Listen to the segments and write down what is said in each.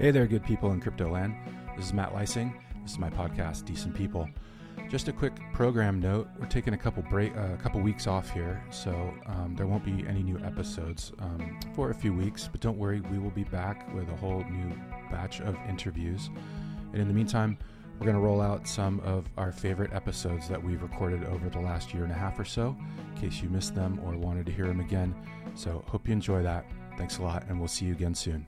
Hey there, good people in crypto land. This is Matt Leising. This is my podcast, Decent People. Just a quick program note: we're taking a couple break, a uh, couple weeks off here, so um, there won't be any new episodes um, for a few weeks. But don't worry, we will be back with a whole new batch of interviews. And in the meantime, we're going to roll out some of our favorite episodes that we've recorded over the last year and a half or so, in case you missed them or wanted to hear them again. So hope you enjoy that. Thanks a lot, and we'll see you again soon.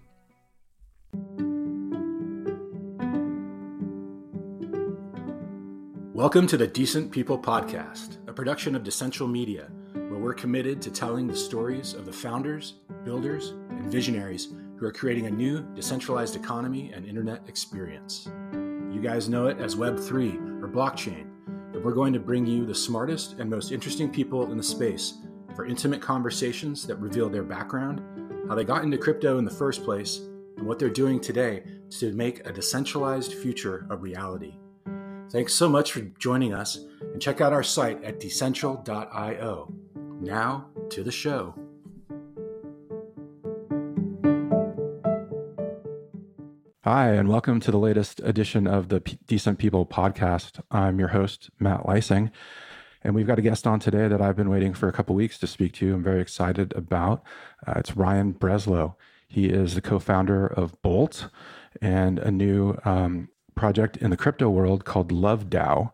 Welcome to the Decent People Podcast, a production of Decentral Media, where we're committed to telling the stories of the founders, builders, and visionaries who are creating a new decentralized economy and internet experience. You guys know it as Web3 or blockchain, but we're going to bring you the smartest and most interesting people in the space for intimate conversations that reveal their background, how they got into crypto in the first place, and what they're doing today to make a decentralized future a reality. Thanks so much for joining us, and check out our site at decentral.io. Now to the show. Hi, and welcome to the latest edition of the P- Decent People podcast. I'm your host, Matt Leising. And we've got a guest on today that I've been waiting for a couple weeks to speak to. I'm very excited about. Uh, it's Ryan Breslow. He is the co founder of Bolt and a new um, project in the crypto world called LoveDAO.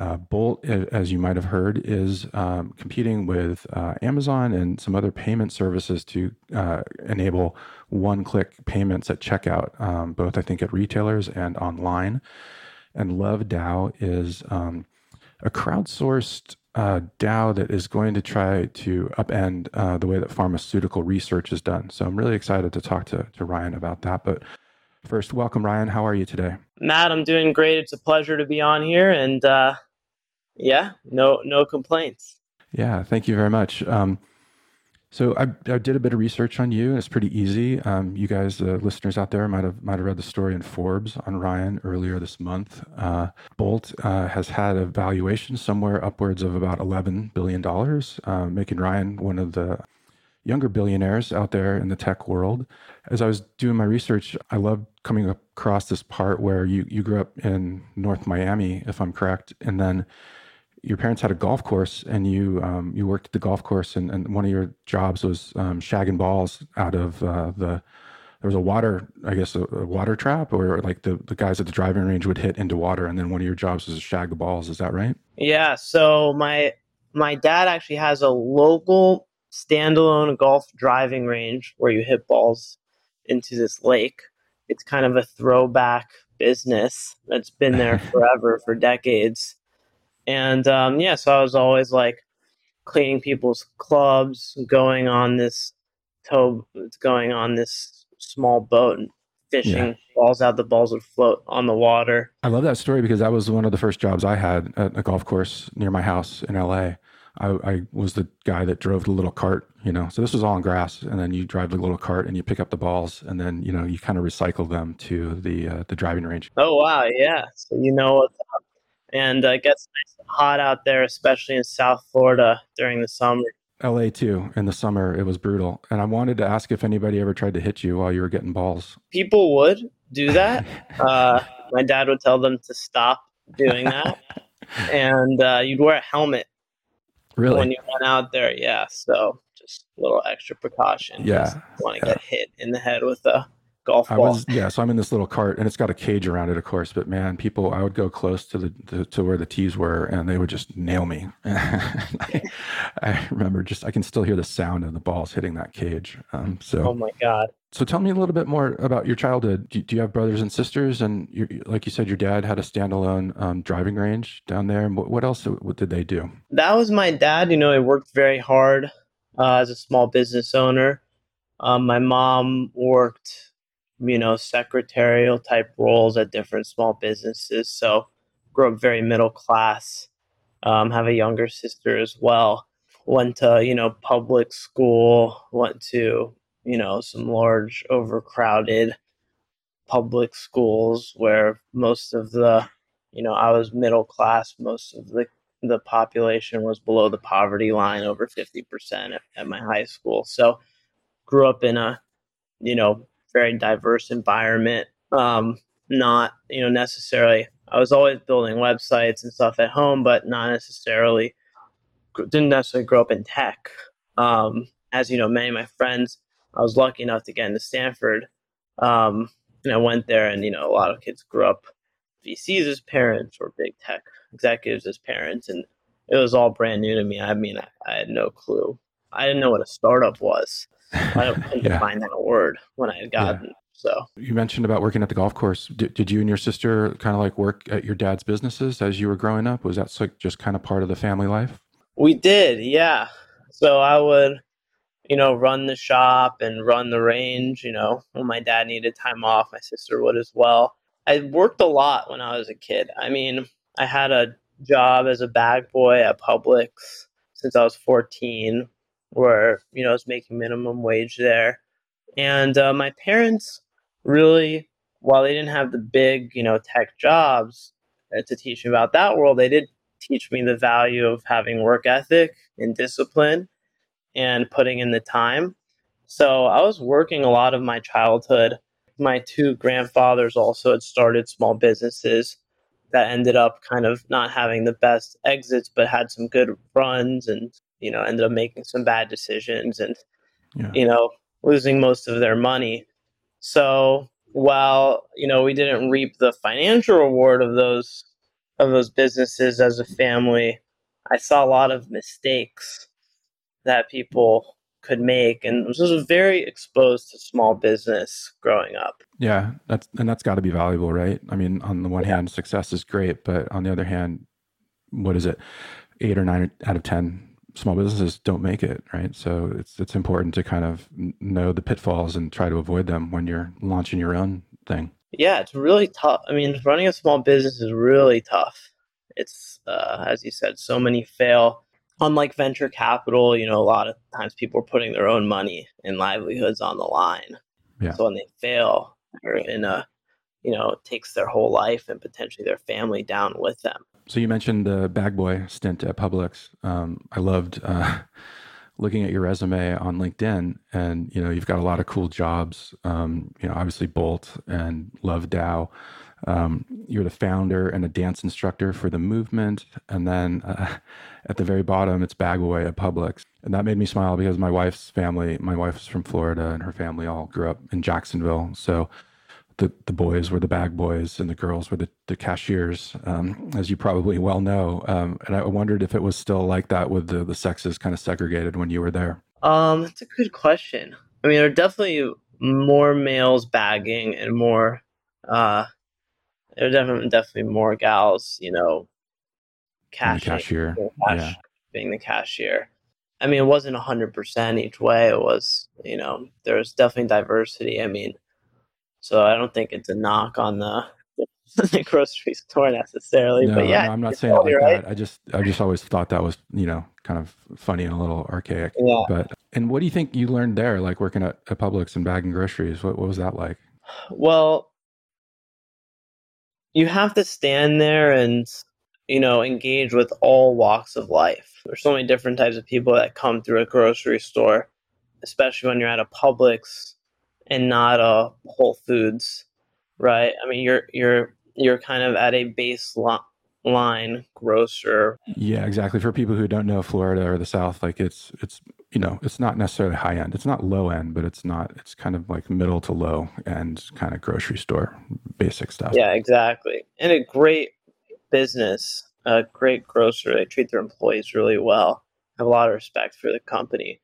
Uh, Bolt, as you might have heard, is um, competing with uh, Amazon and some other payment services to uh, enable one click payments at checkout, um, both I think at retailers and online. And Love DAO is um, a crowdsourced uh, DAO that is going to try to upend uh, the way that pharmaceutical research is done. So I'm really excited to talk to, to Ryan about that. But First, welcome, Ryan. How are you today? Matt, I'm doing great. It's a pleasure to be on here, and uh, yeah, no, no complaints. Yeah, thank you very much. Um, so I, I, did a bit of research on you. It's pretty easy. Um, you guys, the listeners out there, might have might have read the story in Forbes on Ryan earlier this month. Uh, Bolt uh, has had a valuation somewhere upwards of about eleven billion dollars, uh, making Ryan one of the younger billionaires out there in the tech world. As I was doing my research, I loved coming across this part where you you grew up in North Miami, if I'm correct, and then your parents had a golf course and you um, you worked at the golf course and, and one of your jobs was um, shagging balls out of uh, the there was a water I guess a, a, water trap or like the, the guys at the driving range would hit into water and then one of your jobs was to shag the balls is that right? Yeah, so my my dad actually has a local standalone golf driving range where you hit balls into this lake. It's kind of a throwback business that's been there forever for decades. And um, yeah, so I was always like cleaning people's clubs, going on this tow, going on this small boat and fishing yeah. balls out. The balls would float on the water. I love that story because that was one of the first jobs I had at a golf course near my house in LA. I, I, was the guy that drove the little cart, you know. So this was all on grass, and then you drive the little cart and you pick up the balls, and then you know you kind of recycle them to the uh, the driving range. Oh wow, yeah. So you know what's up, and uh, it gets nice hot out there, especially in South Florida during the summer. LA too. In the summer, it was brutal, and I wanted to ask if anybody ever tried to hit you while you were getting balls. People would do that. uh, my dad would tell them to stop doing that, and uh, you'd wear a helmet Really? When you went out there, yeah. So just a little extra precaution. Yeah. Want to yeah. get hit in the head with a golf ball. I was, yeah. So I'm in this little cart and it's got a cage around it, of course. But man, people, I would go close to the, to, to where the tees were and they would just nail me. I, I, remember just, I can still hear the sound of the balls hitting that cage. Um, so, oh my God. So tell me a little bit more about your childhood. Do, do you have brothers and sisters? And like you said, your dad had a standalone um, driving range down there. And what, what else what did they do? That was my dad. You know, he worked very hard uh, as a small business owner. Um, my mom worked, you know, secretarial type roles at different small businesses. So grew up very middle class. Um, have a younger sister as well. Went to, you know, public school, went to you know, some large overcrowded public schools where most of the, you know, I was middle class, most of the the population was below the poverty line, over 50% at, at my high school. So grew up in a, you know, very diverse environment. Um, not you know necessarily. I was always building websites and stuff at home, but not necessarily. Didn't necessarily grow up in tech. Um, as you know, many of my friends, I was lucky enough to get into Stanford. Um, and I went there, and you know, a lot of kids grew up VCs as parents or big tech executives as parents, and it was all brand new to me. I mean, I, I had no clue. I didn't know what a startup was. I couldn't yeah. find that word when I had gotten. Yeah. So you mentioned about working at the golf course. Did, did you and your sister kind of like work at your dad's businesses as you were growing up? Was that like just kind of part of the family life? We did, yeah. So I would, you know, run the shop and run the range. You know, when my dad needed time off, my sister would as well. I worked a lot when I was a kid. I mean, I had a job as a bag boy at Publix since I was 14, where you know I was making minimum wage there, and uh, my parents really, while they didn't have the big you know tech jobs uh, to teach me about that world, they did teach me the value of having work ethic and discipline and putting in the time. So I was working a lot of my childhood. My two grandfathers also had started small businesses that ended up kind of not having the best exits, but had some good runs and, you know, ended up making some bad decisions and, yeah. you know, losing most of their money. So while, you know, we didn't reap the financial reward of those of those businesses as a family, I saw a lot of mistakes that people could make and this was very exposed to small business growing up. Yeah that's and that's got to be valuable right? I mean on the one yeah. hand success is great but on the other hand what is it? Eight or nine out of ten small businesses don't make it right? So it's it's important to kind of know the pitfalls and try to avoid them when you're launching your own thing. Yeah it's really tough. I mean running a small business is really tough. It's uh, as you said so many fail unlike venture capital, you know, a lot of times people are putting their own money and livelihoods on the line. Yeah. So when they fail, they're in a, you know, it takes their whole life and potentially their family down with them. So you mentioned the bag boy stint at Publix. Um, I loved uh, looking at your resume on LinkedIn, and you know you've got a lot of cool jobs. Um, you know, obviously Bolt and Love DAO. Um, you're the founder and a dance instructor for the movement, and then uh, at the very bottom, it's Bagboy at Publix. And that made me smile because my wife's family, my wife's from Florida and her family all grew up in Jacksonville. So the, the boys were the bag boys and the girls were the, the cashiers, um, as you probably well know. Um, and I wondered if it was still like that with the, the sexes kind of segregated when you were there. Um, that's a good question. I mean, there are definitely more males bagging and more, uh, there are definitely, definitely more gals, you know, cashier, cash, yeah. being the cashier. I mean, it wasn't hundred percent each way. It was, you know, there was definitely diversity. I mean, so I don't think it's a knock on the, the grocery store necessarily. No, but yeah, no, I'm not saying it like right. that. I just, I just always thought that was, you know, kind of funny and a little archaic. Yeah. But and what do you think you learned there, like working at, at Publix and bagging groceries? What, what was that like? Well, you have to stand there and you know, engage with all walks of life. There's so many different types of people that come through a grocery store, especially when you're at a Publix and not a Whole Foods, right? I mean, you're you're you're kind of at a baseline grocer. Yeah, exactly. For people who don't know Florida or the South, like it's it's you know it's not necessarily high end. It's not low end, but it's not. It's kind of like middle to low end kind of grocery store basic stuff. Yeah, exactly. And a great business, a great grocer. They treat their employees really well. Have a lot of respect for the company.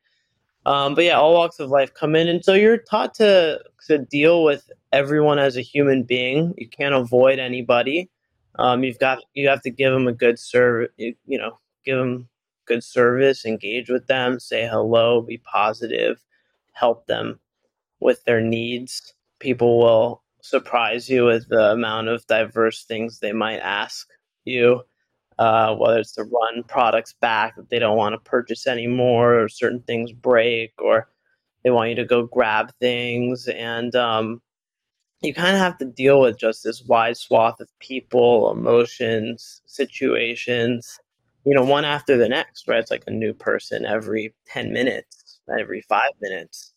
Um, but yeah, all walks of life come in, and so you're taught to to deal with everyone as a human being. You can't avoid anybody. Um, you've got you have to give them a good service. You, you know, give them good service, engage with them, say hello, be positive, help them with their needs. People will surprise you with the amount of diverse things they might ask you, uh, whether it's to run products back that they don't want to purchase anymore, or certain things break, or they want you to go grab things. And um, you kind of have to deal with just this wide swath of people, emotions, situations, you know, one after the next, right? It's like a new person every 10 minutes, every five minutes.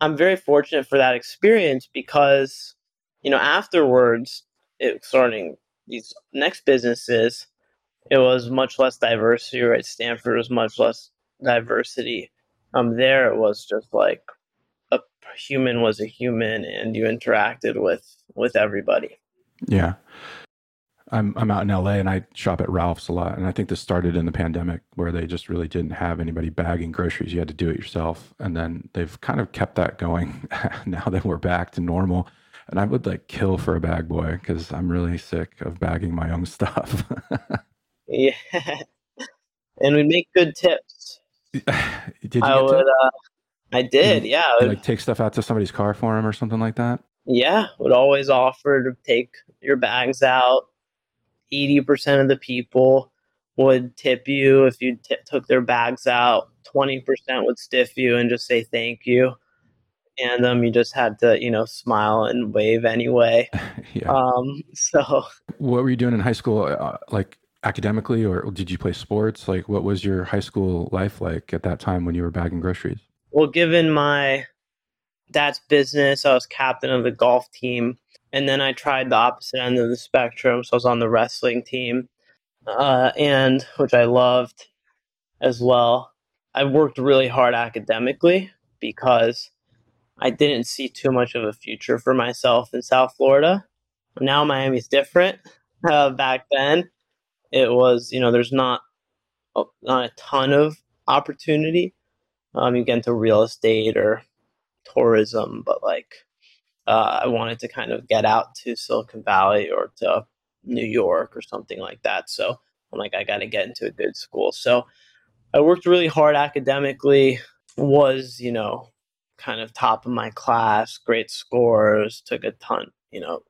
I'm very fortunate for that experience because, you know, afterwards, it, starting these next businesses, it was much less diversity, right? Stanford was much less diversity. Um, there it was just like human was a human, and you interacted with with everybody. Yeah, I'm I'm out in LA and I shop at Ralph's a lot, and I think this started in the pandemic where they just really didn't have anybody bagging groceries. You had to do it yourself, and then they've kind of kept that going now that we're back to normal. And I would like kill for a bag boy because I'm really sick of bagging my own stuff. yeah, and we make good tips. did you I would. Uh, I did. Yeah. Like take stuff out to somebody's car for them or something like that. Yeah, would always offer to take your bags out 80% of the people would tip you if you t- took their bags out. 20% would stiff you and just say thank you. And um, you just had to, you know, smile and wave anyway. yeah. Um, so, what were you doing in high school? Uh, like academically, or did you play sports? Like, what was your high school life like at that time when you were bagging groceries? Well, given my dad's business, I was captain of the golf team and then I tried the opposite end of the spectrum. So I was on the wrestling team, uh, and which I loved as well. I worked really hard academically because I didn't see too much of a future for myself in South Florida. Now Miami's different. Uh, back then, it was you know there's not a, not a ton of opportunity. Um, you get into real estate or tourism, but like uh, I wanted to kind of get out to Silicon Valley or to New York or something like that. So I'm like, I got to get into a good school. So I worked really hard academically, was, you know, kind of top of my class, great scores, took a ton, you know,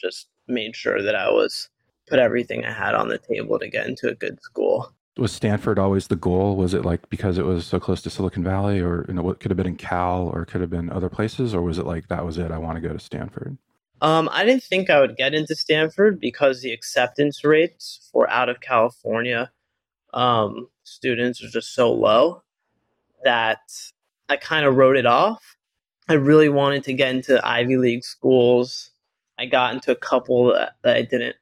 just made sure that I was put everything I had on the table to get into a good school was Stanford always the goal? Was it like because it was so close to Silicon Valley, or you know, what could have been in Cal, or could have been other places, or was it like that was it? I want to go to Stanford. Um, I didn't think I would get into Stanford because the acceptance rates for out of California um, students are just so low that I kind of wrote it off. I really wanted to get into Ivy League schools. I got into a couple that, that I didn't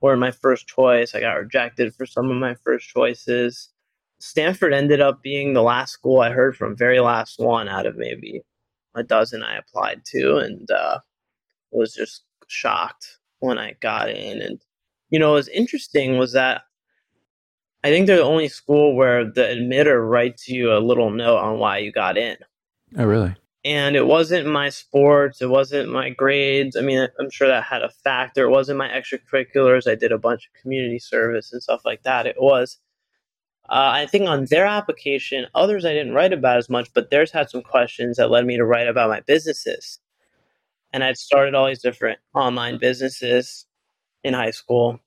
were my first choice. I got rejected for some of my first choices. Stanford ended up being the last school I heard from, very last one out of maybe a dozen I applied to, and uh, was just shocked when I got in. And you know, what was interesting was that I think they're the only school where the admitter writes you a little note on why you got in. Oh, really? And it wasn't my sports it wasn't my grades. I mean i'm sure that had a factor. It wasn't my extracurriculars. I did a bunch of community service and stuff like that. It was uh, i think on their application others i didn't write about as much but theirs had some questions that led me to write about my businesses. And i'd started all these different online businesses in high school.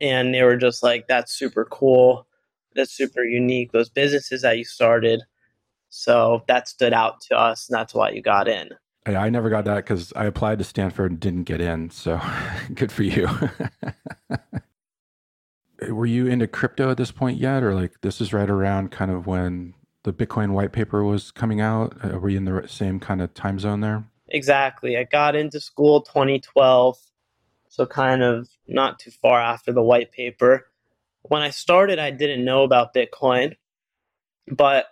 And they were just like that's super cool. That's super unique those businesses that you started so that stood out to us, and that's why you got in. I never got that because I applied to Stanford and didn't get in. So good for you. Were you into crypto at this point yet, or like this is right around kind of when the Bitcoin white paper was coming out? Uh, were you in the same kind of time zone there? Exactly. I got into school 2012, so kind of not too far after the white paper. When I started, I didn't know about Bitcoin, but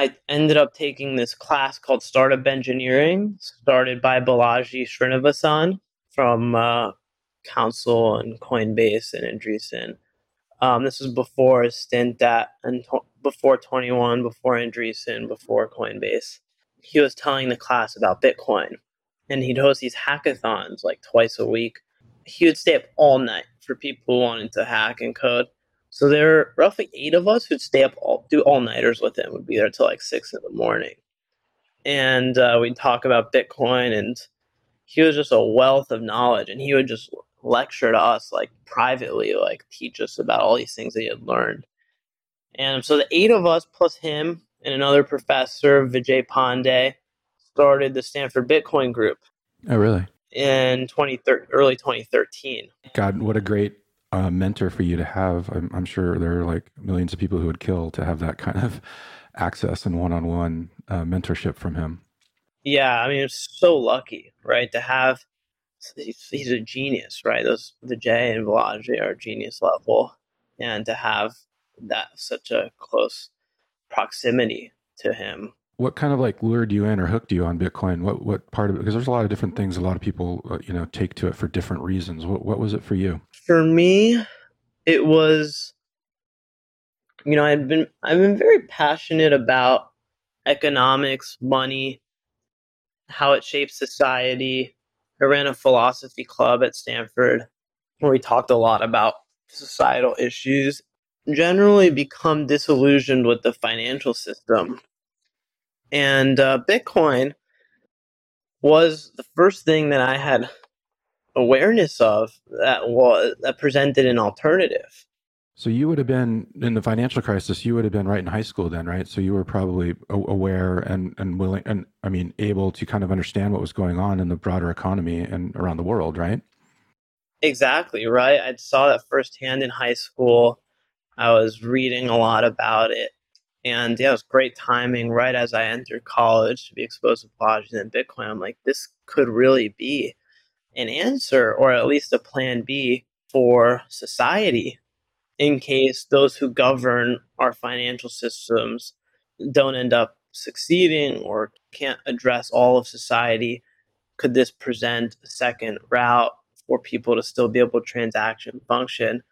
I ended up taking this class called Startup Engineering, started by Balaji Srinivasan from uh, Counsyl and Coinbase and Andreessen. Um, this was before a stint at and to- before 21, before Andreessen, before Coinbase. He was telling the class about Bitcoin, and he'd host these hackathons like twice a week. He would stay up all night for people who wanted to hack and code. So there were roughly eight of us who'd stay up all do all nighters with him. Would be there till like six in the morning, and uh, we'd talk about Bitcoin. And he was just a wealth of knowledge, and he would just lecture to us like privately, like teach us about all these things that he had learned. And so the eight of us plus him and another professor, Vijay Pande, started the Stanford Bitcoin Group. Oh, really? In 2013, early 2013. God, what a great uh, mentor for you to have. I'm, I'm, sure there are like millions of people who would kill to have that kind of access and one-on-one uh, mentorship from him. Yeah, I mean, it's so lucky, right, to have. He's, a genius, right? Those Vijay and Balaji are genius level, and to have that such a close proximity to him. What kind of like lured you in or hooked you on Bitcoin? What what part of it? Because there's a lot of different things. A lot of people, uh, you know, take to it for different reasons. What what was it for you? For me, it was you know i've been i've been very passionate about economics money how it shapes society i ran a philosophy club at stanford where we talked a lot about societal issues generally become disillusioned with the financial system and uh, bitcoin was the first thing that i had awareness of that was that presented an alternative so you would have been in the financial crisis. You would have been right in high school then, right? So you were probably aware and and willing and I mean able to kind of understand what was going on in the broader economy and around the world, right? Exactly right. I saw that firsthand in high school. I was reading a lot about it, and yeah, it was great timing. Right as I entered college to be exposed to blockchain and Bitcoin, I'm like, this could really be an answer, or at least a plan B for society in case those who govern our financial systems don't end up succeeding or can't address all of society, could this present a second route for people to still be able to transaction function?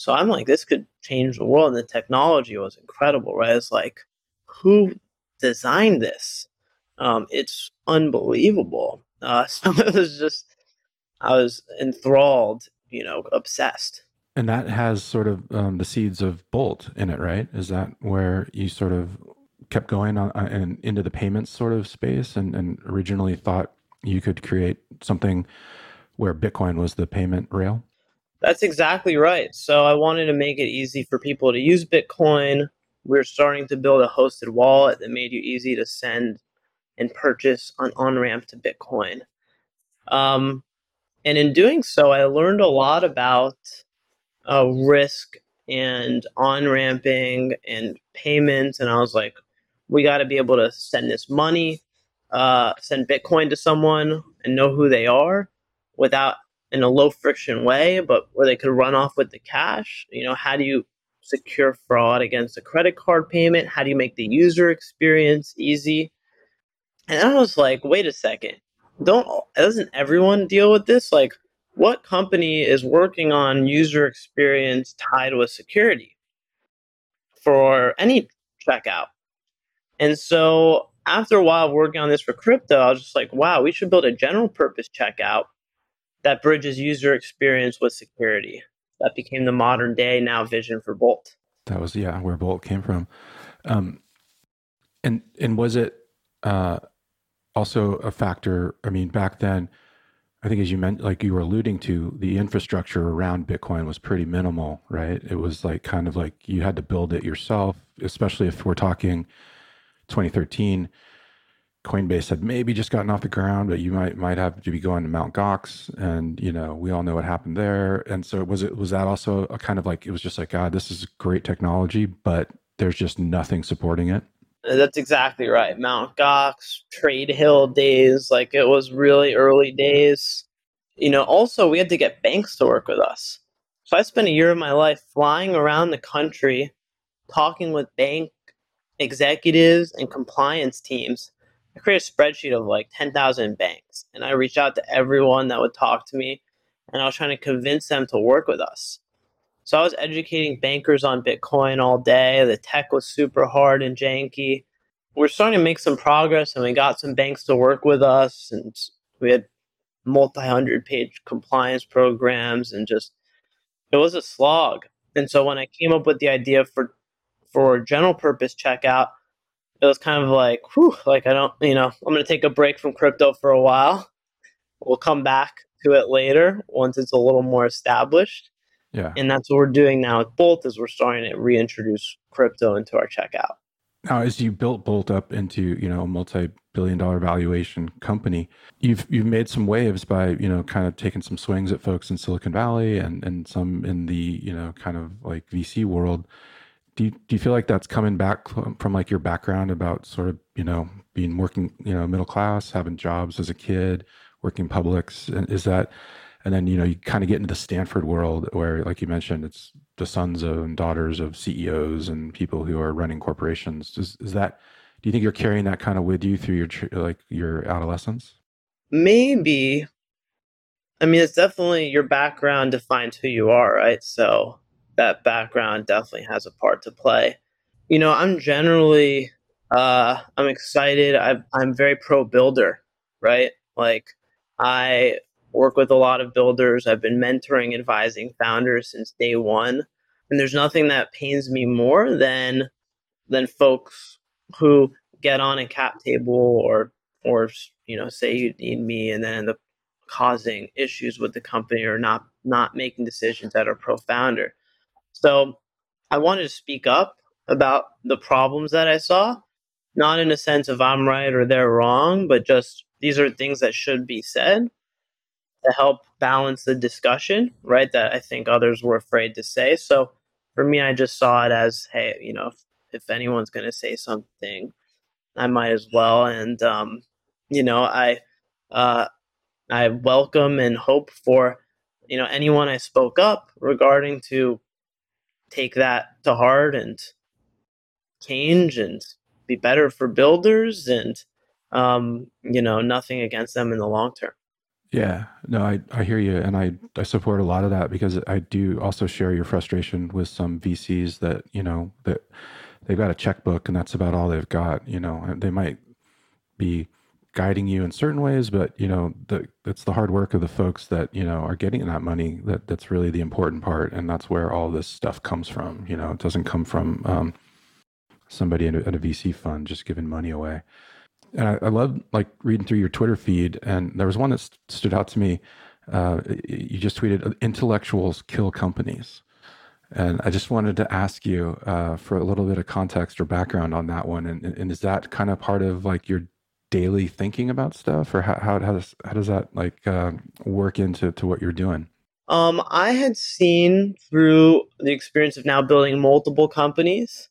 So I'm like, this could change the world. And the technology was incredible, right? It's like, who designed this? Um, it's unbelievable. Uh, so it was just, I was enthralled, you know, obsessed. And that has sort of um, the seeds of Bolt in it, right? Is that where you sort of kept going on, uh, and into the payments sort of space, and, and originally thought you could create something where Bitcoin was the payment rail? That's exactly right. So I wanted to make it easy for people to use Bitcoin. We are starting to build a hosted wallet that made you easy to send and purchase an on ramp to Bitcoin. Um, and in doing so, I learned a lot about uh, risk and on ramping and payments. And I was like, we got to be able to send this money, uh, send Bitcoin to someone and know who they are without in a low friction way, but where they could run off with the cash. You know, how do you secure fraud against a credit card payment? How do you make the user experience easy? And I was like, wait a second. Don't doesn't everyone deal with this? Like what company is working on user experience tied with security for any checkout? And so after a while working on this for crypto, I was just like, wow, we should build a general purpose checkout that bridges user experience with security. That became the modern day now vision for Bolt. That was yeah, where Bolt came from. Um, and and was it uh, also a factor? I mean, back then, I think as you meant, like you were alluding to, the infrastructure around Bitcoin was pretty minimal, right? It was like kind of like you had to build it yourself, especially if we're talking 2013. Coinbase had maybe just gotten off the ground, but you might might have to be going to Mount Gox, and you know we all know what happened there. And so was it was that also a kind of like it was just like God, this is great technology, but there's just nothing supporting it. Uh, that's exactly right. Mount Gox, TradeHill days, like it was really early days. You know, also we had to get banks to work with us. So I spent a year of my life flying around the country talking with bank executives and compliance teams. I created a spreadsheet of like 10,000 banks and I reached out to everyone that would talk to me and I was trying to convince them to work with us. So I was educating bankers on Bitcoin all day. The tech was super hard and janky. We're starting to make some progress, and we got some banks to work with us, and we had multi-hundred page compliance programs, and just it was a slog. And so when I came up with the idea for for general purpose checkout, it was kind of like, whew, like I don't, you know, I'm going to take a break from crypto for a while. We'll come back to it later once it's a little more established. Yeah. And that's what we're doing now with Bolt is we're starting to reintroduce crypto into our checkout. Now, as you built Bolt up into, you know, a multi-billion dollar valuation company, you've you've made some waves by, you know, kind of taking some swings at folks in Silicon Valley and and some in the, you know, kind of like VC world. Do you, do you feel like that's coming back from like your background about sort of you know being working you know middle class having jobs as a kid working Publix and is that and then you know you kind of get into the stanford world where like you mentioned it's the sons and daughters of ceos and people who are running corporations. Is, is that do you think you're carrying that kind of with you through your like your adolescence? Maybe. I mean it's definitely your background defines who you are right? So that background definitely has a part to play you know i'm generally uh i'm excited I, i'm very pro builder right like i work with a lot of builders. I've been mentoring, advising founders since day one. And there's nothing that pains me more than than folks who get on a cap table or or you know say you need me and then end up causing issues with the company or not not making decisions that are pro founder. So I wanted to speak up about the problems that I saw, not in a sense of I'm right or they're wrong, but just these are things that should be said to help balance the discussion, right? That I think others were afraid to say. So for me, I just saw it as, hey, you know, if, if anyone's going to say something, I might as well. And, um, you know, I, uh, I welcome and hope for, you know, anyone I spoke up regarding to take that to heart and change and be better for builders and, um, you know, nothing against them in the long term. Yeah, no, I, I hear you. And I, I support a lot of that because I do also share your frustration with some VCs that, you know, that they've got a checkbook and that's about all they've got. You know, they might be guiding you in certain ways, but, you know, the, it's the hard work of the folks that, you know, are getting that money that that's really the important part. And that's where all this stuff comes from. You know, it doesn't come from um, somebody at a, a VC fund just giving money away and I, I love like reading through your Twitter feed, and there was one that st- stood out to me. Uh, you just tweeted, "Intellectuals kill companies," and I just wanted to ask you uh, for a little bit of context or background on that one. And, and is that kind of part of like your daily thinking about stuff, or how how, how does how does that like uh, work into to what you're doing? Um, I had seen through the experience of now building multiple companies,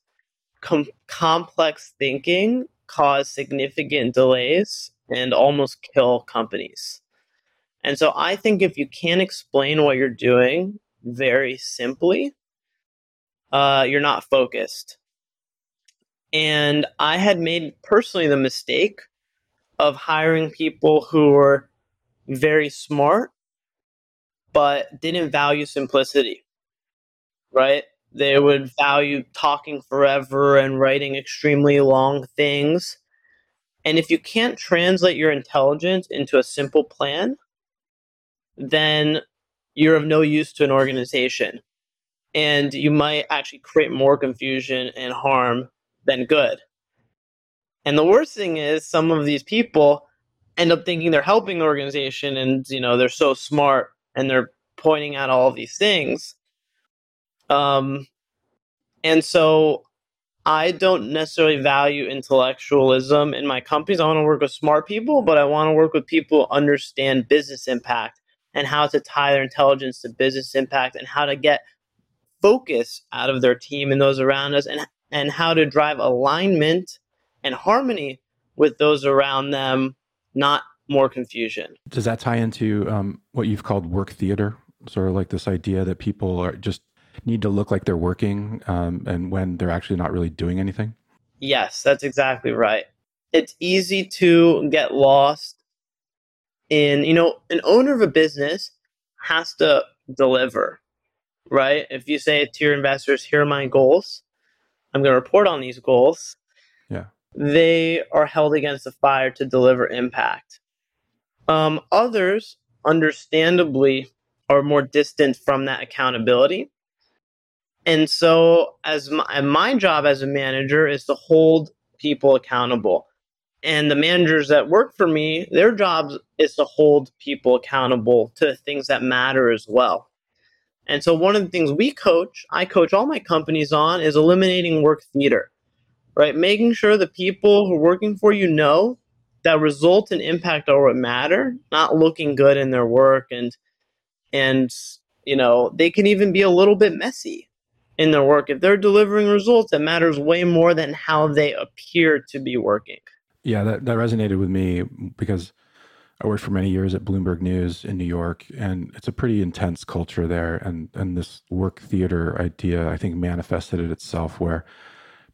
com- complex thinking cause significant delays and almost kill companies. And so I think if you can't explain what you're doing very simply, uh, you're not focused. And I had made personally the mistake of hiring people who were very smart, but didn't value simplicity, right? They would value talking forever and writing extremely long things. And if you can't translate your intelligence into a simple plan, then you're of no use to an organization. And you might actually create more confusion and harm than good. And the worst thing is some of these people end up thinking they're helping the organization and you know they're so smart and they're pointing out all these things um, and so I don't necessarily value intellectualism in my companies. I want to work with smart people, but I want to work with people who understand business impact and how to tie their intelligence to business impact and how to get focus out of their team and those around us and and how to drive alignment and harmony with those around them, not more confusion. Does that tie into um, what you've called work theater? Sort of like this idea that people are just need to look like they're working um, and when they're actually not really doing anything? Yes, that's exactly right. It's easy to get lost in, you know, an owner of a business has to deliver, right? If you say to your investors, here are my goals, I'm going to report on these goals. They are held against the fire to deliver impact. Um, others, understandably, are more distant from that accountability and so, as my, my job as a manager is to hold people accountable. And the managers that work for me, their job is to hold people accountable to things that matter as well. And so, one of the things we coach, I coach all my companies on, is eliminating work theater, right? Making sure the people who are working for you know that result and impact are what matter, not looking good in their work and and you know they can even be a little bit messy in their work. If they're delivering results, it matters way more than how they appear to be working. Yeah, that, that resonated with me because I worked for many years at Bloomberg News in New York, and it's a pretty intense culture there. And and this work theater idea, I think, manifested it itself where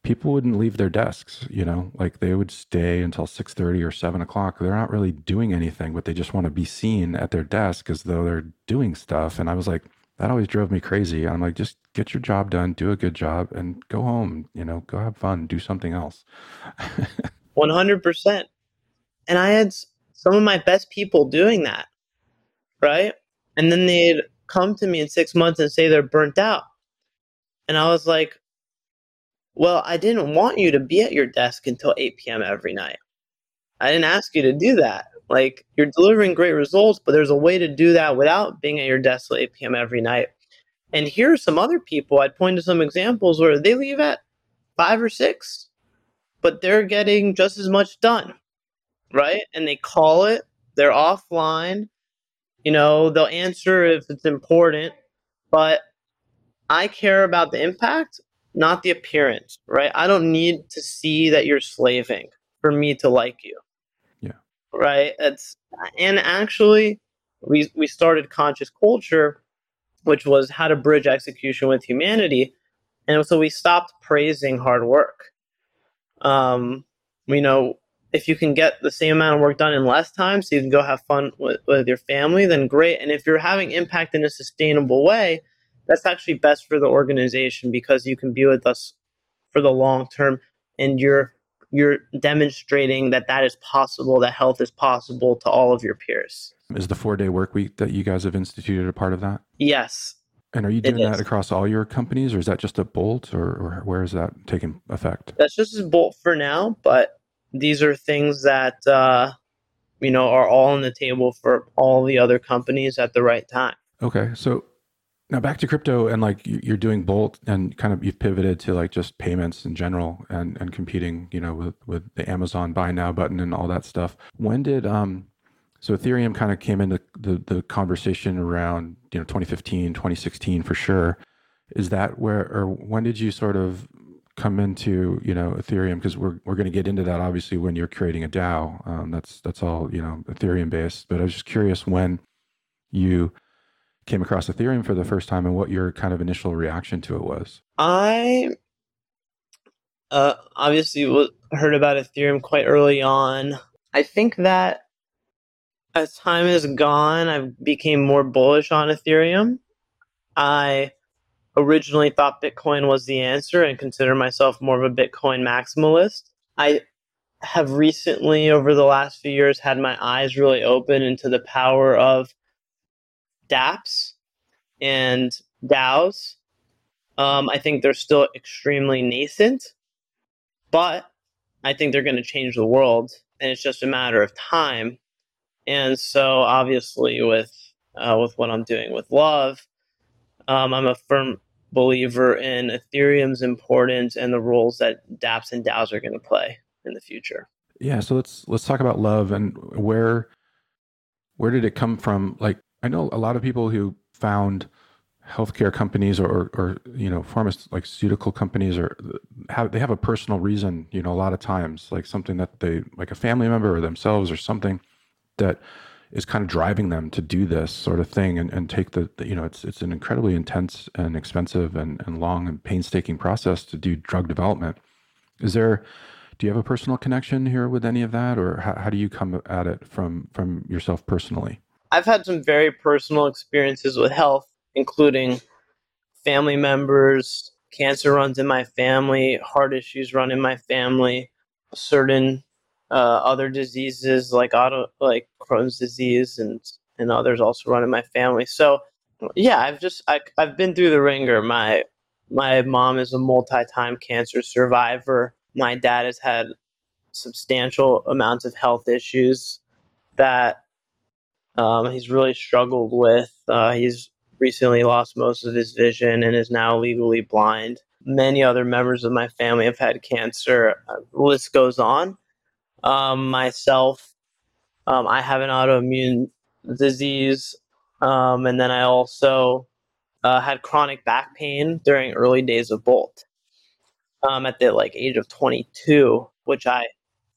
people wouldn't leave their desks. You know, like they would stay until six thirty or seven o'clock. They're not really doing anything, but they just want to be seen at their desk as though they're doing stuff. And I was like, that always drove me crazy. I'm like, just get your job done, do a good job, and go home. You know, go have fun, do something else. One hundred percent. And I had some of my best people doing that, right? And then they'd come to me in six months and say they're burnt out. And I was like, well, I didn't want you to be at your desk until 8 p.m. every night. I didn't ask you to do that. Like, you're delivering great results, but there's a way to do that without being at your desk till 8 p.m. every night. And here are some other people. I'd point to some examples where they leave at five or six, but they're getting just as much done right? And they call it, they're offline. You know, they'll answer if it's important, but I care about the impact, not the appearance, right? I don't need to see that you're slaving for me to like you. Yeah. Right? It's and actually we we started conscious culture which was how to bridge execution with humanity. And so we stopped praising hard work. Um, you know, if you can get the same amount of work done in less time so you can go have fun with, with your family then great and if you're having impact in a sustainable way that's actually best for the organization because you can be with us for the long term and you're you're demonstrating that that is possible that health is possible to all of your peers. Is the four day work week that you guys have instituted a part of that? Yes. And are you doing that across all your companies or is that just a bolt or, or where is that taking effect? That's just a bolt for now but these are things that uh, you know are all on the table for all the other companies at the right time. Okay, so now back to crypto and like you're doing Bolt and kind of you've pivoted to like just payments in general and and competing, you know, with with the Amazon buy now button and all that stuff. When did um so Ethereum kind of came into the the conversation around, you know, 2015, 2016 for sure. Is that where or when did you sort of come into you know Ethereum because we're we're going to get into that obviously when you're creating a DAO. Um, that's that's all you know Ethereum based. But I was just curious when you came across Ethereum for the first time and what your kind of initial reaction to it was. I uh, obviously heard about Ethereum quite early on. I think that as time has gone, I became more bullish on Ethereum. I originally thought Bitcoin was the answer and consider myself more of a Bitcoin maximalist. I have recently, over the last few years, had my eyes really open into the power of dApps and DAOs. Um, I think they're still extremely nascent, but I think they're going to change the world, and it's just a matter of time. And so, obviously, with uh, with what I'm doing with Love, um, I'm a firm believer in Ethereum's importance and the roles that dApps and DAOs are going to play in the future. Yeah, so let's let's talk about love and where where did it come from? Like I know a lot of people who found healthcare companies or, or, or you know pharmaceutical companies or have they have a personal reason you know a lot of times like something that they like a family member or themselves or something that is kind of driving them to do this sort of thing and, and take the, the, you know it's it's an incredibly intense and expensive and, and long and painstaking process to do drug development. Is there do you have a personal connection here with any of that or how, how do you come at it from from yourself personally i've had some very personal experiences with health including family members cancer runs in my family heart issues run in my family certain uh, other diseases like auto like Crohn's disease and and others also run in my family. So yeah, I've just I, I've been through the ringer. My my mom is a multi-time cancer survivor. My dad has had substantial amounts of health issues that um, he's really struggled with. Uh, he's recently lost most of his vision and is now legally blind. Many other members of my family have had cancer. Uh, the list goes on um, myself. Um, I have an autoimmune disease, um, and then I also uh, had chronic back pain during early days of Bolt. Um, at the like age of 22, which I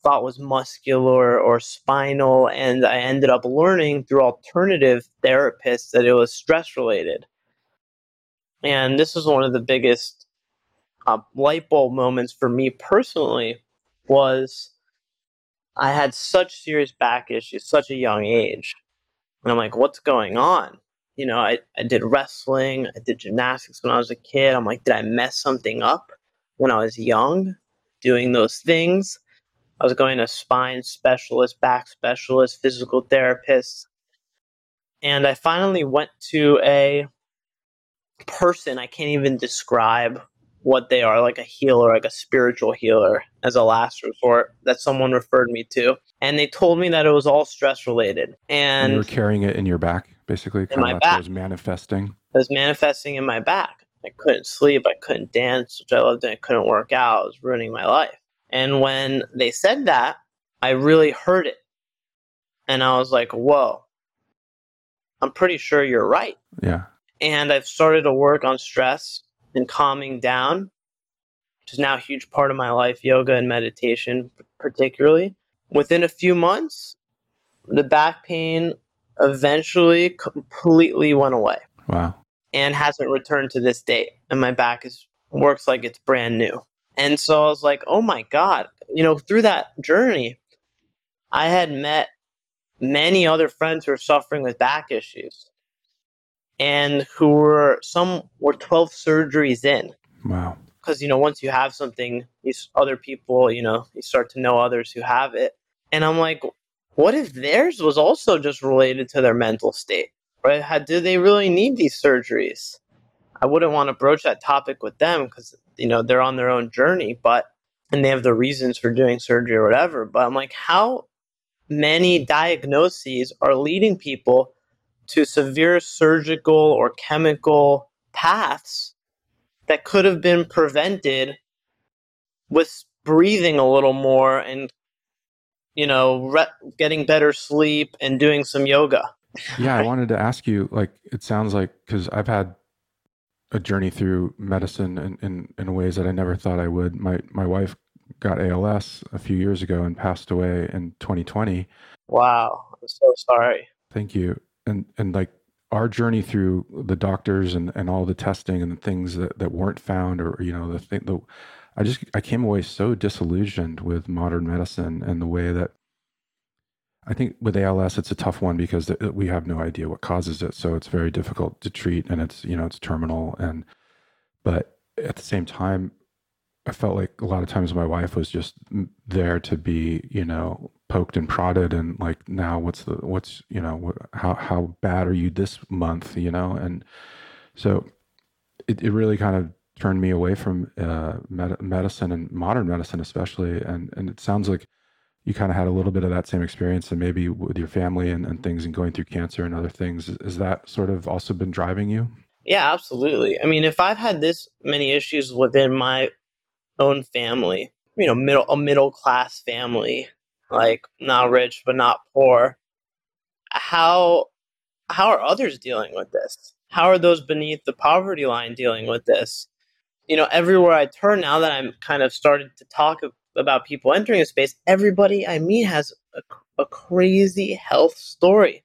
thought was muscular or spinal, and I ended up learning through alternative therapists that it was stress related. And this was one of the biggest uh, light bulb moments for me personally. Was I had such serious back issues, such a young age, and I'm like, what's going on? you know, I, I did wrestling, I did gymnastics when I was a kid. I'm like, did I mess something up when I was young doing those things? I was going to spine specialist, back specialist, physical therapist. And I finally went to a person I can't even describe what they are, like a healer, like a spiritual healer, as a last resort that someone referred me to. And they told me that it was all stress related. And, and you were carrying it in your back? basically. In my back. was manifesting. It was manifesting in my back. I couldn't sleep. I couldn't dance, which I loved, and I couldn't work out. It was ruining my life. And when they said that, I really heard it. And I was like, whoa, I'm pretty sure you're right. Yeah. And I've started to work on stress and calming down, which is now a huge part of my life, yoga and meditation, particularly. Within a few months, the back pain eventually completely went away. Wow. And hasn't returned to this date. And my back is works like it's brand new. And so I was like, oh my God. You know, through that journey, I had met many other friends who were suffering with back issues and who were some were 12 surgeries in. Wow. Because, you know, once you have something, these other people, you know, you start to know others who have it. And I'm like, what if theirs was also just related to their mental state? Right? How, do they really need these surgeries? I wouldn't want to broach that topic with them because you know they're on their own journey, but and they have the reasons for doing surgery or whatever. But I'm like, how many diagnoses are leading people to severe surgical or chemical paths that could have been prevented with breathing a little more and you know, re- getting better sleep and doing some yoga. yeah, I wanted to ask you like it sounds like cuz I've had a journey through medicine in, in, in ways that I never thought I would. My my wife got ALS a few years ago and passed away in 2020. Wow, I'm so sorry. Thank you. And and like our journey through the doctors and, and all the testing and the things that, that weren't found or you know the thing the I just I came away so disillusioned with modern medicine and the way that I think with ALS it's a tough one because we have no idea what causes it, so it's very difficult to treat and it's you know it's terminal. And but at the same time I felt like a lot of times my wife was just there to be you know poked and prodded and like now what's the what's you know how how bad are you this month? You know? And so it, it really kind of turned me away from uh, med- medicine and modern medicine, especially. And and it sounds like you kind of had a little bit of that same experience, and maybe with your family and, and things, and going through cancer and other things. Is that sort of also been driving you? Yeah, absolutely. I mean, if I've had this many issues within my own family, you know, middle a middle class family, like not rich but not poor, how how are others dealing with this? How are those beneath the poverty line dealing with this? you know, everywhere I turn now that I'm kind of started to talk about people entering a space, everybody I meet has a, a crazy health story.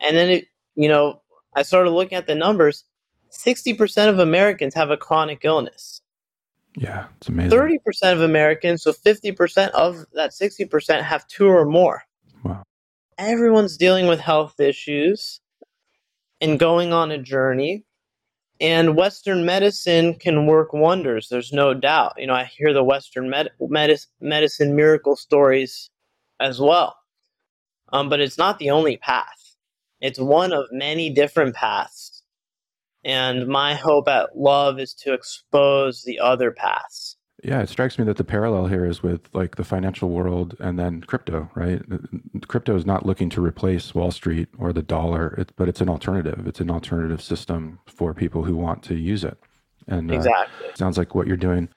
And then it, you know, I started looking at the numbers. 60% of Americans have a chronic illness. Yeah, it's amazing. 30% of Americans, so 50% of that 60% have two or more. Wow. Everyone's dealing with health issues and going on a journey and Western medicine can work wonders. There's no doubt. You know, I hear the Western med- medicine miracle stories as well. Um, but it's not the only path. It's one of many different paths. And my hope at Love is to expose the other paths. Yeah, it strikes me that the parallel here is with like the financial world and then crypto, right? Crypto is not looking to replace Wall Street or the dollar, but it's an alternative. It's an alternative system for people who want to use it. And uh, exactly. sounds like what you're doing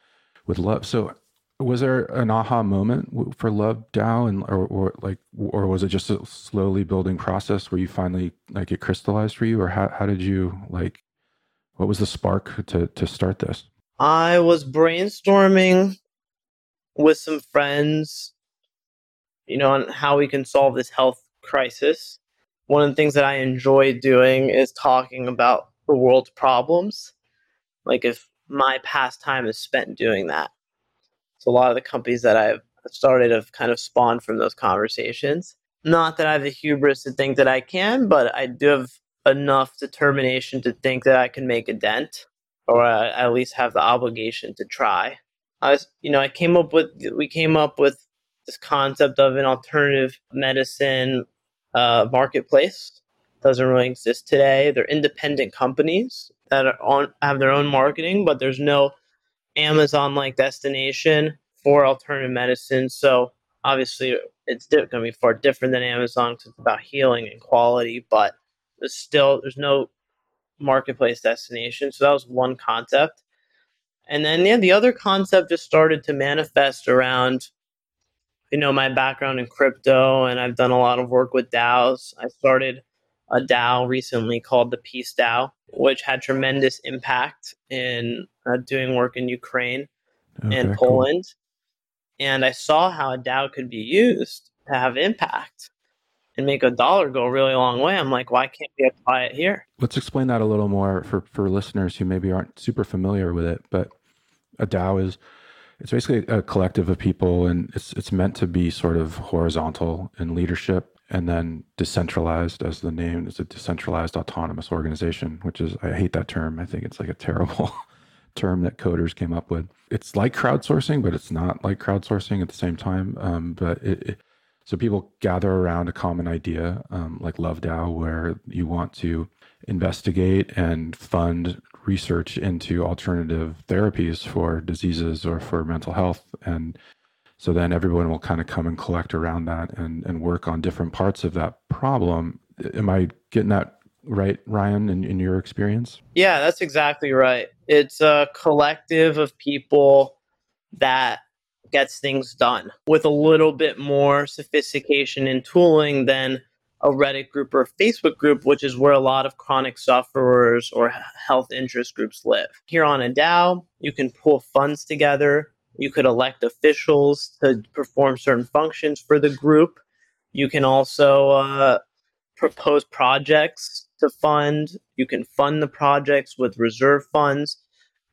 with Love. So, was there an aha moment for Love DAO, and or, or like, or was it just a slowly building process where you finally like it crystallized for you, or how how did you like What was the spark to to start this? I was brainstorming with some friends, you know, on how we can solve this health crisis. One of the things that I enjoy doing is talking about the world's problems. Like if my pastime is spent doing that. So a lot of the companies that I've started have kind of spawned from those conversations. Not that I have the hubris to think that I can, but I do have enough determination to think that I can make a dent, or at least have the obligation to try. I was, you know, I came up with, we came up with this concept of an alternative medicine uh, marketplace. Doesn't really exist today. They're independent companies that are on have their own marketing, but there's no Amazon-like destination for alternative medicine. So obviously, it's going to be far different than Amazon because it's about healing and quality. But there's still there's no marketplace destination. So that was one concept. And then yeah, the other concept just started to manifest around you know my background in crypto and I've done a lot of work with DAOs. I started a DAO recently called the Peace DAO, which had tremendous impact in uh, doing work in Ukraine okay, and Poland. Cool. And I saw how a DAO could be used to have impact and make a dollar go a really long way. I'm like, why can't we apply it here? Let's explain that a little more for, for listeners who maybe aren't super familiar with it. But a DAO is it's basically a collective of people and it's it's meant to be sort of horizontal in leadership and then decentralized as the name is a decentralized autonomous organization, which is I hate that term. I think it's like a terrible term that coders came up with. It's like crowdsourcing, but it's not like crowdsourcing at the same time. Um, but it, it so people gather around a common idea, um, like LoveDAO, where you want to investigate and fund research into alternative therapies for diseases or for mental health. And so then everyone will kind of come and collect around that and, and work on different parts of that problem. Am I getting that right, Ryan, in, in your experience? Yeah, that's exactly right. It's a collective of people that gets things done with a little bit more sophistication and tooling than a Reddit group or a Facebook group, which is where a lot of chronic sufferers or health interest groups live. Here on a DAO, you can pull funds together. You could elect officials to perform certain functions for the group. You can also uh, propose projects to fund. You can fund the projects with reserve funds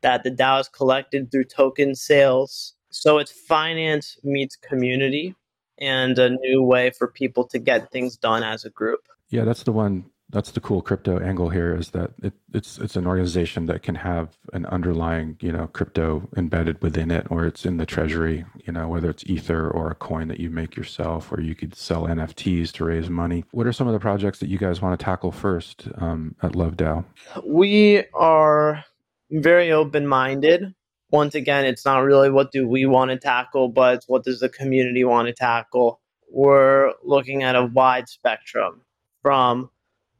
that the DAO has collected through token sales. So it's finance meets community and a new way for people to get things done as a group. Yeah, that's the one. That's the cool crypto angle here is that it, it's it's an organization that can have an underlying you know crypto embedded within it, or it's in the treasury. You know whether it's ether or a coin that you make yourself, or you could sell NFTs to raise money. What are some of the projects that you guys want to tackle first um, at LoveDAO? We are very open minded once again, it's not really what do we want to tackle, but it's what does the community want to tackle. We're looking at a wide spectrum from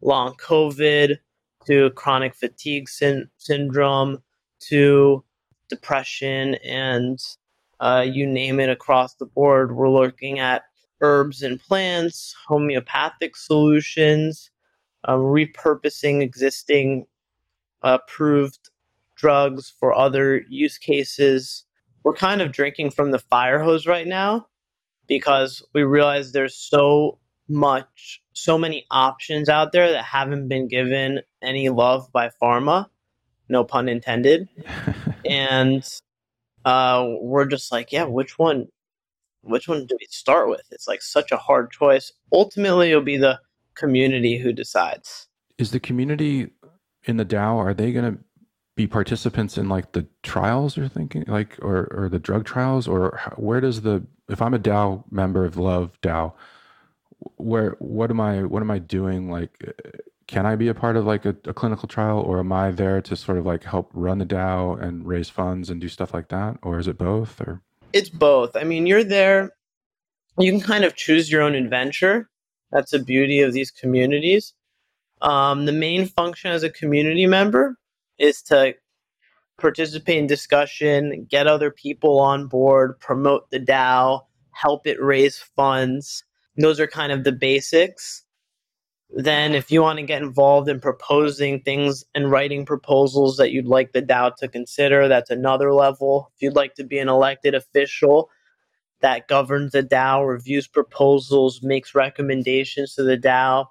long COVID to chronic fatigue syn- syndrome to depression and uh, you name it across the board. We're looking at herbs and plants, homeopathic solutions, um, repurposing existing approved drugs for other use cases. We're kind of drinking from the fire hose right now because we realize there's so much, so many options out there that haven't been given any love by pharma, no pun intended. and uh, we're just like, yeah, which one? Which one do we start with? It's like such a hard choice. Ultimately, it'll be the community who decides. Is the community in the DAO? Are they going to be participants in like the trials you're thinking like or or the drug trials? Or where does the if i'm a dao member of love dao where what am i what am i doing? Like can i be a part of like a, a clinical trial? Or am i there to sort of like help run the dao and raise funds and do stuff like that? Or is it both or? It's both. I mean you're there you can kind of choose your own adventure. That's the beauty of these communities. Um, the main function as a community member is to participate in discussion, get other people on board, promote the DAO, help it raise funds. Those are kind of the basics. Then, if you want to get involved in proposing things and writing proposals that you'd like the DAO to consider, that's another level. If you'd like to be an elected official that governs the DAO, reviews proposals, makes recommendations to the DAO,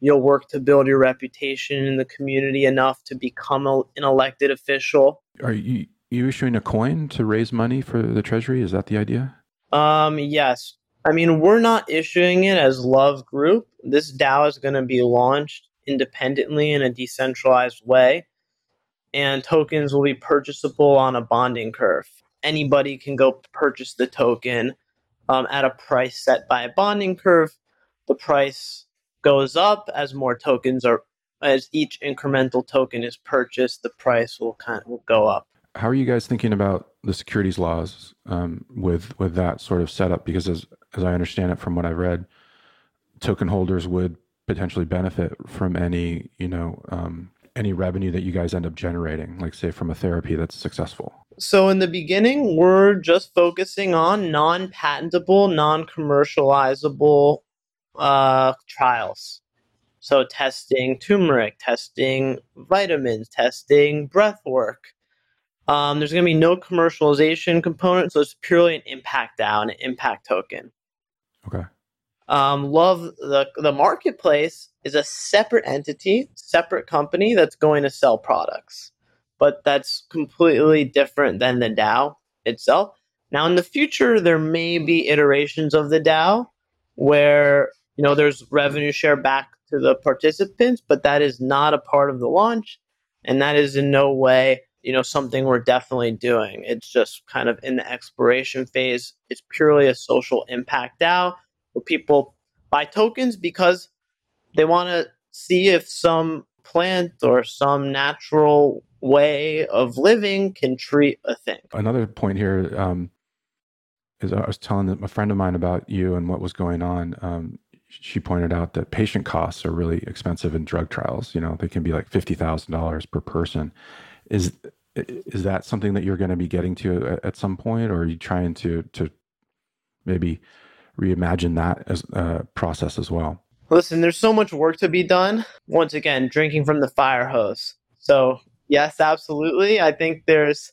you'll work to build your reputation in the community enough to become a, an elected official. Are you, you issuing a coin to raise money for the treasury? Is that the idea? Um, yes. I mean, we're not issuing it as Love Group. This DAO is going to be launched independently in a decentralized way, and tokens will be purchasable on a bonding curve. Anybody can go purchase the token um, at a price set by a bonding curve. The price goes up as more tokens are as each incremental token is purchased, the price will kind of will go up. How are you guys thinking about the securities laws um, with with that sort of setup? Because as as I understand it from what I've read, token holders would potentially benefit from any you know um, any revenue that you guys end up generating, like say from a therapy that's successful. So in the beginning, we're just focusing on non-patentable, non-commercializable uh, trials. So testing turmeric, testing vitamins, testing breath work. Um, there's going to be no commercialization component, so it's purely an impact DAO, an impact token. Okay. Um, Love the the marketplace is a separate entity, separate company that's going to sell products, but that's completely different than the DAO itself. Now, in the future, there may be iterations of the DAO where you know there's revenue share back to the participants, but that is not a part of the launch, and that is in no way you know something we're definitely doing. It's just kind of in the exploration phase. It's purely a social impact DAO where people buy tokens because they want to see if some plant or some natural way of living can treat a thing. Another point here um, is I was telling a friend of mine about you and what was going on. Um, she pointed out that patient costs are really expensive in drug trials. You know, they can be like fifty thousand dollars per person. Is is that something that you're going to be getting to at, at some point, or are you trying to to maybe reimagine that as a process as well? Listen, there's so much work to be done. Once again, drinking from the fire hose. So, yes, absolutely. I think there's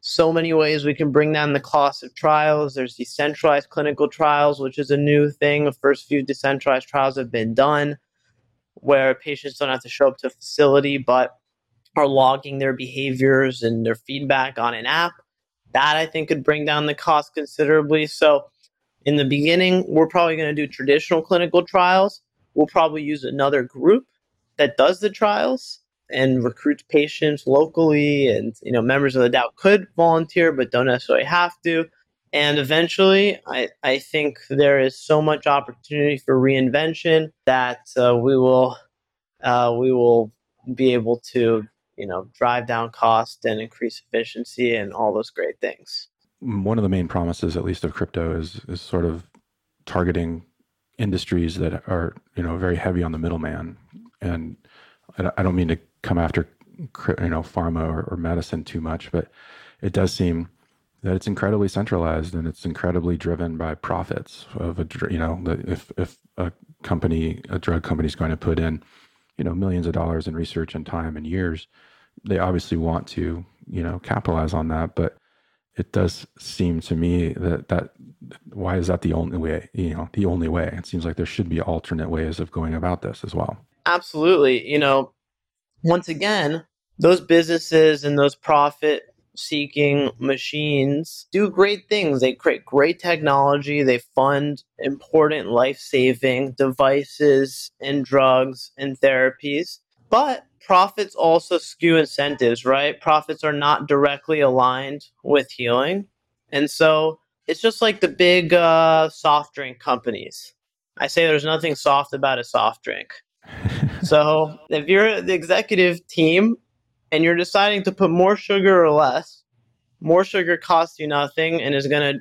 so many ways we can bring down the cost of trials. There's decentralized clinical trials, which is a new thing. The first few decentralized trials have been done where patients don't have to show up to a facility but are logging their behaviors and their feedback on an app. That I think could bring down the cost considerably. So, in the beginning, we're probably going to do traditional clinical trials. We'll probably use another group that does the trials and recruits patients locally. And, you know, members of the DAO could volunteer, but don't necessarily have to. And eventually, I, I think there is so much opportunity for reinvention that uh, we will uh, we will be able to you know drive down cost and increase efficiency and all those great things one of the main promises, at least of crypto, is is sort of targeting industries that are you know very heavy on the middleman. And I don't mean to come after you know pharma or, or medicine too much, but it does seem that it's incredibly centralized and it's incredibly driven by profits of a you know if if a company a drug company is going to put in you know millions of dollars in research and time and years they obviously want to you know capitalize on that but it does seem to me that that why is that the only way you know the only way? It seems like there should be alternate ways of going about this as well. Absolutely. You know once again those businesses and those profit seeking machines do great things they create great technology they fund important life-saving devices and drugs and therapies but profits also skew incentives, right? Profits are not directly aligned with healing. And so it's just like the big uh, soft drink companies. I say there's nothing soft about a soft drink. So if you're the executive team and you're deciding to put more sugar or less, more sugar costs you nothing and is going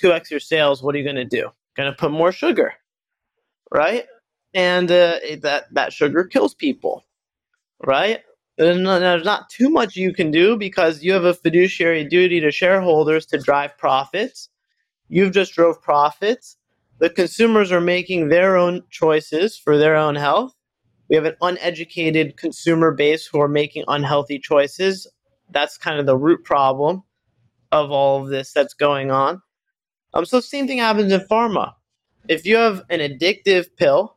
to 2x your sales, what are you going to do? Going to put more sugar, right? And uh, that, that sugar kills people right? And There's not too much you can do because you have a fiduciary duty to shareholders to drive profits. You've just drove profits. The consumers are making their own choices for their own health. We have an uneducated consumer base who are making unhealthy choices. That's kind of the root problem of all of this that's going on. Um, so same thing happens in pharma. If you have an addictive pill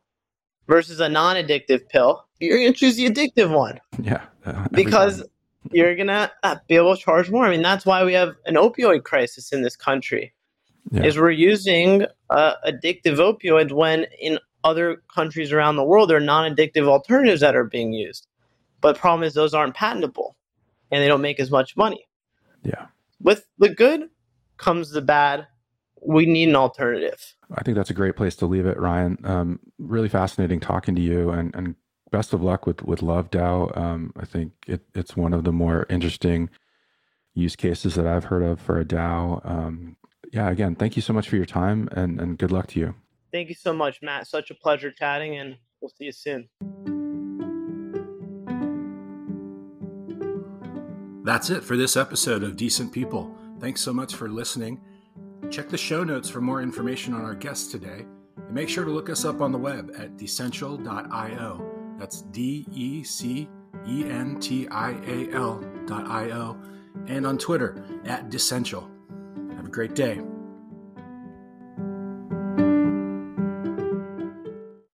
versus a non-addictive pill, you're going to choose the addictive one. Yeah. Uh, because you're going to uh, be able to charge more. I mean, that's why we have an opioid crisis in this country. Yeah. Is we're using uh, addictive opioids when in other countries around the world there are non-addictive alternatives that are being used. But the problem is those aren't patentable and they don't make as much money. Yeah. With the good comes the bad we need an alternative. I think that's a great place to leave it, Ryan. Um, really fascinating talking to you, and, and best of luck with with Love DAO. Um, I think it, it's one of the more interesting use cases that I've heard of for a DAO. Um, yeah, again, thank you so much for your time, and and good luck to you. Thank you so much, Matt. Such a pleasure chatting, and we'll see you soon. That's it for this episode of Decent People. Thanks so much for listening. Check the show notes for more information on our guests today, and make sure to look us up on the web at decential.io. That's D E C E N T I A L.io, and on Twitter at Decential. Have a great day.